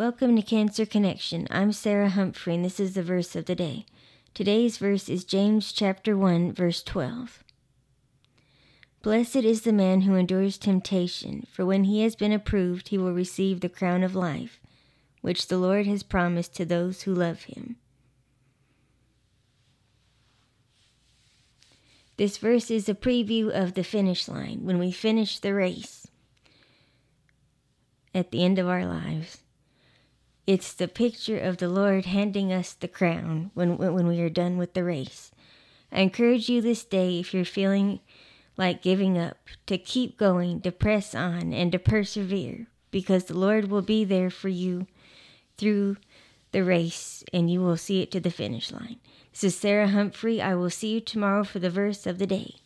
Welcome to Cancer Connection. I'm Sarah Humphrey, and this is the verse of the day. Today's verse is James chapter 1, verse 12. Blessed is the man who endures temptation, for when he has been approved, he will receive the crown of life, which the Lord has promised to those who love him. This verse is a preview of the finish line when we finish the race at the end of our lives. It's the picture of the Lord handing us the crown when, when we are done with the race. I encourage you this day, if you're feeling like giving up, to keep going, to press on, and to persevere, because the Lord will be there for you through the race and you will see it to the finish line. This is Sarah Humphrey. I will see you tomorrow for the verse of the day.